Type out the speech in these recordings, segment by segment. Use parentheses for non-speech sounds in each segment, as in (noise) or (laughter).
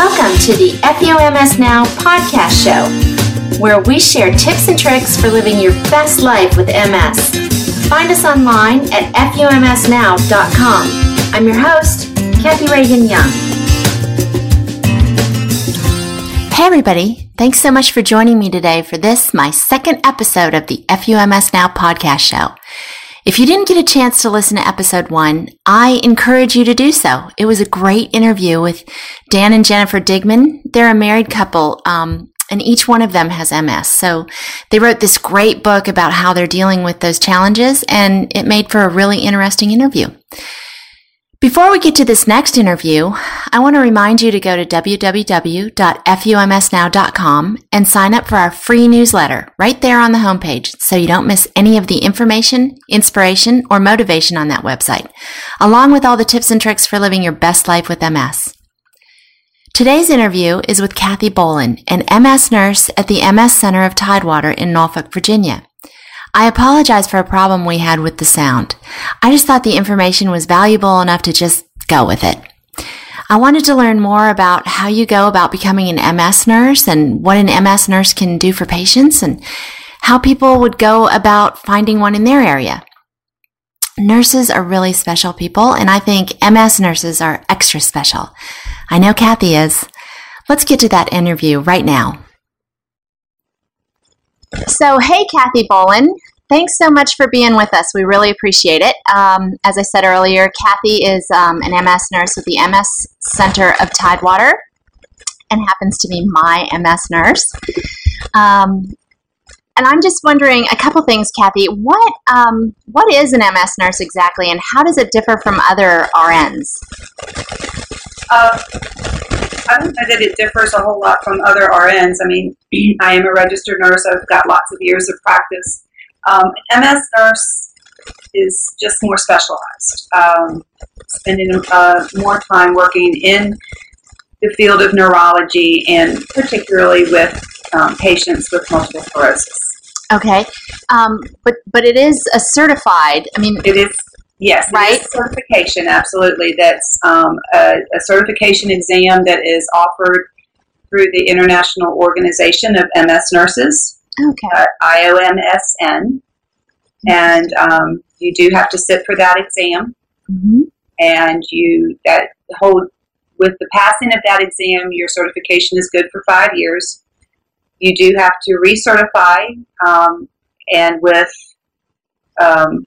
Welcome to the FUMS Now podcast show, where we share tips and tricks for living your best life with MS. Find us online at FUMSnow.com. I'm your host, Kathy Reagan Young. Hey, everybody. Thanks so much for joining me today for this, my second episode of the FUMS Now podcast show. If you didn't get a chance to listen to episode one, I encourage you to do so. It was a great interview with Dan and Jennifer Digmann. They're a married couple, um, and each one of them has MS. So they wrote this great book about how they're dealing with those challenges, and it made for a really interesting interview. Before we get to this next interview, I want to remind you to go to www.fumsnow.com and sign up for our free newsletter right there on the homepage so you don't miss any of the information, inspiration, or motivation on that website, along with all the tips and tricks for living your best life with MS. Today's interview is with Kathy Bolin, an MS nurse at the MS Center of Tidewater in Norfolk, Virginia. I apologize for a problem we had with the sound. I just thought the information was valuable enough to just go with it. I wanted to learn more about how you go about becoming an MS nurse and what an MS nurse can do for patients and how people would go about finding one in their area. Nurses are really special people, and I think MS nurses are extra special. I know Kathy is. Let's get to that interview right now. So, hey, Kathy Bolin. Thanks so much for being with us. We really appreciate it. Um, as I said earlier, Kathy is um, an MS nurse with the MS Center of Tidewater and happens to be my MS nurse. Um, and I'm just wondering a couple things, Kathy. What um, what is an MS nurse exactly, and how does it differ from other RNs? Uh, I don't know that it differs a whole lot from other RNs. I mean, (clears throat) I am a registered nurse. I've got lots of years of practice. Um, MS nurse is just more specialized, um, spending uh, more time working in the field of neurology and particularly with um, patients with multiple sclerosis. Okay, um, but but it is a certified. I mean, it is Yes, right. certification, absolutely. That's um, a, a, certification exam that is offered through the International Organization of MS Nurses, okay. uh, IOMSN, and um, you do have to sit for that exam, mm-hmm. and you that hold with the passing of that exam, your certification is good for five years. You do have to recertify, um, and with um,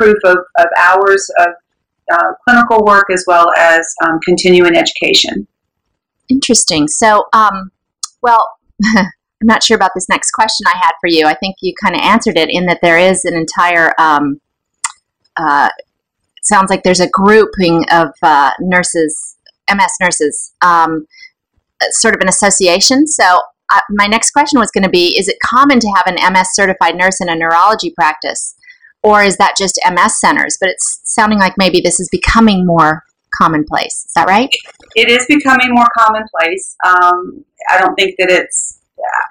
proof of, of hours of uh, clinical work as well as um, continuing education. Interesting. So, um, well, (laughs) I'm not sure about this next question I had for you. I think you kind of answered it in that there is an entire, um, uh, it sounds like there's a grouping of uh, nurses, MS nurses, um, sort of an association. So, uh, my next question was going to be Is it common to have an MS certified nurse in a neurology practice? Or is that just MS centers? But it's sounding like maybe this is becoming more commonplace. Is that right? It is becoming more commonplace. Um, I don't think that it's.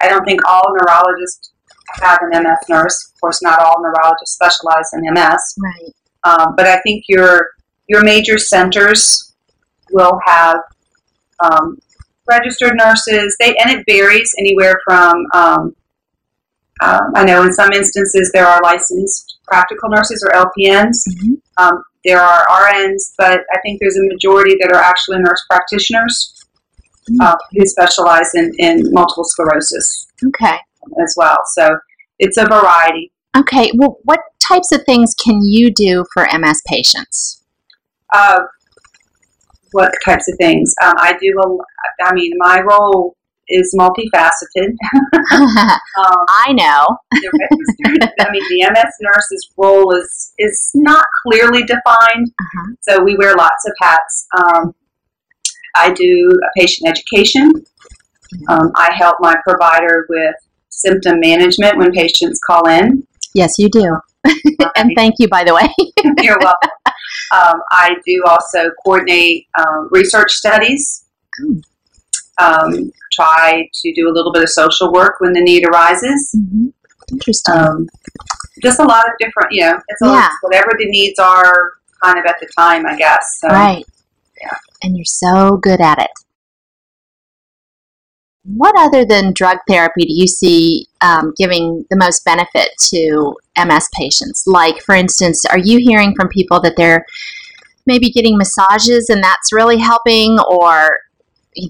I don't think all neurologists have an MS nurse. Of course, not all neurologists specialize in MS. Right. Um, but I think your your major centers will have um, registered nurses. They and it varies anywhere from. Um, um I know in some instances there are licensed practical nurses or LPNs. Mm-hmm. Um, there are RNs, but I think there's a majority that are actually nurse practitioners mm-hmm. uh, who specialize in, in multiple sclerosis. Okay. As well. So it's a variety. Okay. Well, what types of things can you do for MS patients? Uh, what types of things? Um, I do a, I mean, my role is multifaceted. (laughs) um, I know. (laughs) I mean, the MS nurse's role is is not clearly defined, uh-huh. so we wear lots of hats. Um, I do a patient education. Um, I help my provider with symptom management when patients call in. Yes, you do. (laughs) and thank you, by the way. You're welcome. Um, I do also coordinate um, research studies. Um, try to do a little bit of social work when the need arises. Mm-hmm. Interesting. Um, just a lot of different, you know, it's yeah. whatever the needs are kind of at the time, I guess. So, right. Yeah. And you're so good at it. what other than drug therapy do you see um, giving the most benefit to MS patients? Like, for instance, are you hearing from people that they're maybe getting massages and that's really helping, or,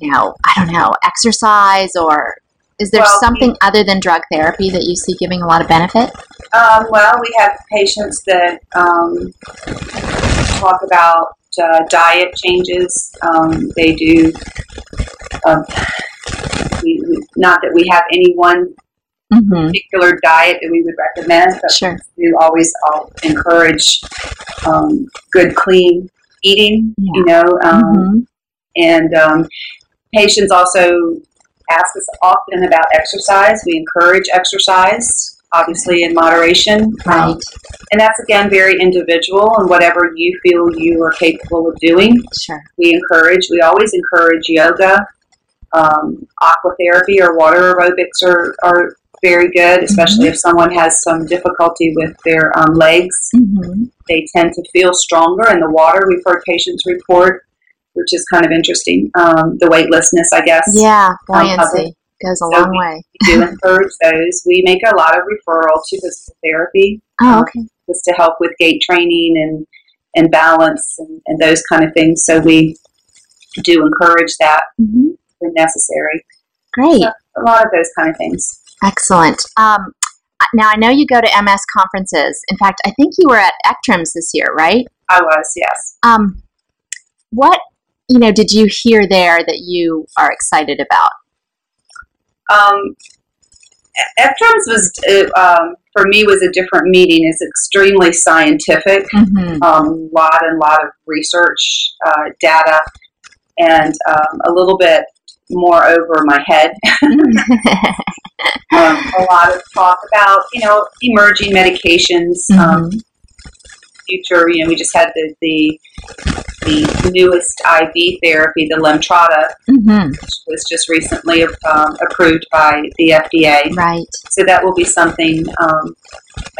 you know, I don't know, exercise, or is there Well, something other than drug therapy that you see giving a lot of benefit? Um, well, we have patients that um, talk about uh, diet changes. Um, they do. Um, we, we, not that we have any one Mm-hmm. particular diet that we would recommend, but Sure. we always all encourage um, good, clean eating. You know, um, Mhm. and um, patients also ask us often about exercise. We encourage exercise, obviously in moderation. Um, Right. and that's again very individual and whatever you feel you are capable of doing. Sure. We encourage, we always encourage yoga, um, aqua therapy or water aerobics are, are very good, especially if someone has some difficulty with their um, legs. Mm-hmm. They tend to feel stronger in the water. We've heard patients report, which is kind of interesting. Um, the weightlessness, I guess. Yeah, Um, buoyancy goes a so long we- way. We do encourage those. We make a lot of referral to physical therapy. Oh, okay. just to help with gait training and and balance and, and those kind of things. So we do encourage that hmm when necessary. Great. A lot of those kind of things. Excellent. Um, now I know you go to MS conferences. In fact, I think you were at ECTRIMS this year, right? I was, yes. Um, what you know did you hear there that you are excited about? Um, was uh, um, for me was a different meeting. It's extremely scientific. Mm-hmm. Um, lot and lot of research, uh, data, and um, a little bit more over my head. (laughs) (laughs) um, a lot of talk about you know emerging medications. Um, future, you know, we just had the the, the newest IV therapy, the Lemtrada, hmm which was just recently um, approved by the FDA. Right. So that will be something um,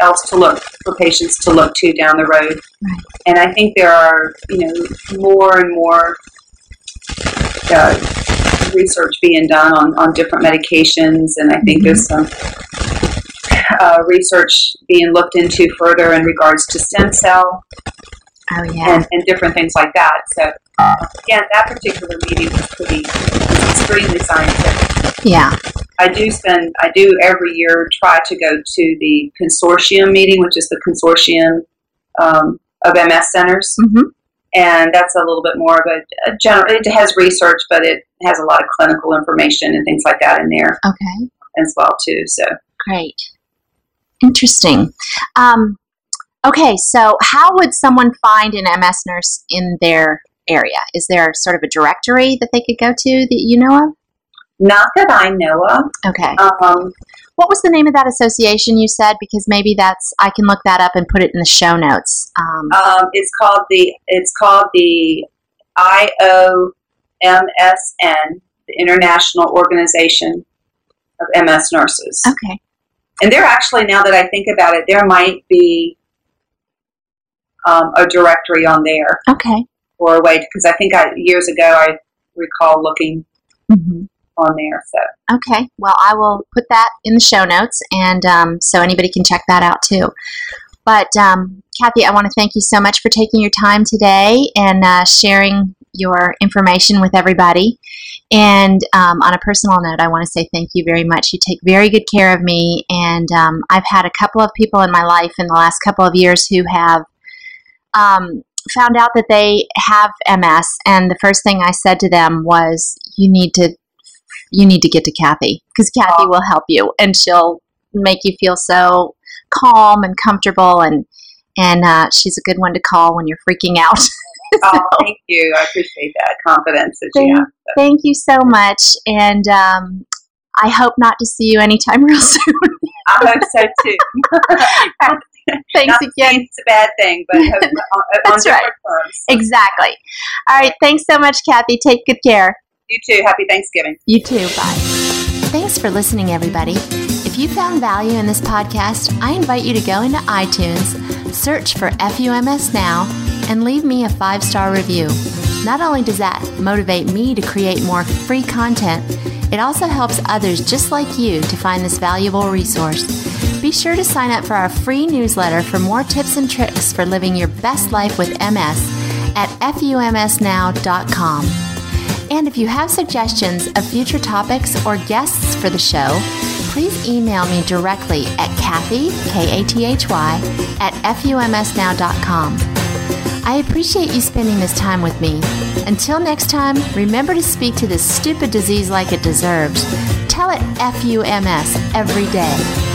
else to look for patients to look to down the road. Right. And I think there are, you know, more and more uh, research being done on, on different medications, and I think Mhm. there's some uh, research being looked into further in regards to stem cell Oh yeah. and, and different things like that. So, again, that particular meeting was pretty extremely scientific. Yeah. I do spend, I do every year try to go to the consortium meeting, which is the consortium um, of MS centers, hmm and that's a little bit more of a, a general. It has research, but it has a lot of clinical information and things like that in there Okay. as well too. So, Great. Interesting. Um, okay, so how would someone find an MS nurse in their area? Is there sort of a directory that they could go to that you know of? not that I know of. Okay. Um, What was the name of that association you said? Because maybe that's I can look that up and put it in the show notes. Um, um, it's called the it's called the IOMSN, the International Organization of MS Nurses. okay. And there actually, now that I think about it, there might be um, a directory on there Okay. or a way because I think I, years ago I recall looking hmm on there. So Okay. Well, I will put that in the show notes, and um, so anybody can check that out too. But um, Kathy, I want to thank you so much for taking your time today and uh, sharing your information with everybody. And um, on a personal note, I want to say thank you very much. You take very good care of me, and um, I've had a couple of people in my life in the last couple of years who have um, found out that they have MS, and the first thing I said to them was, "You need to you need to get to Kathy because Kathy will help you and she'll make you feel so calm and comfortable and and uh, she's a good one to call when you're freaking out. (laughs) (laughs) oh, thank you. I appreciate that confidence that you Thank- have. So, Thank you so much, and um, I hope not to see you anytime (laughs) real soon. I hope so too. (laughs) Thanks Not again. it's a bad thing, but hope, on, on That's different right. terms. Exactly. All right. Thanks so much, Kathy. Take good care. You too. Happy Thanksgiving. You too. Bye. Thanks for listening, everybody. If you found value in this podcast, I invite you to go into iTunes, search for FUMS Now, and leave me a five star review. Not only does that motivate me to create more free content, It also helps others just like you to find this valuable resource. Be sure to sign up for our free newsletter for more tips and tricks for living your best life with MS at FUMSnow.com. And if you have suggestions of future topics or guests for the show, please email me directly at Kathy, K A T H Y, at FUMSnow.com. I appreciate you spending this time with me. Until next time, remember to speak to this stupid disease like it deserves. Tell it FUMS every day.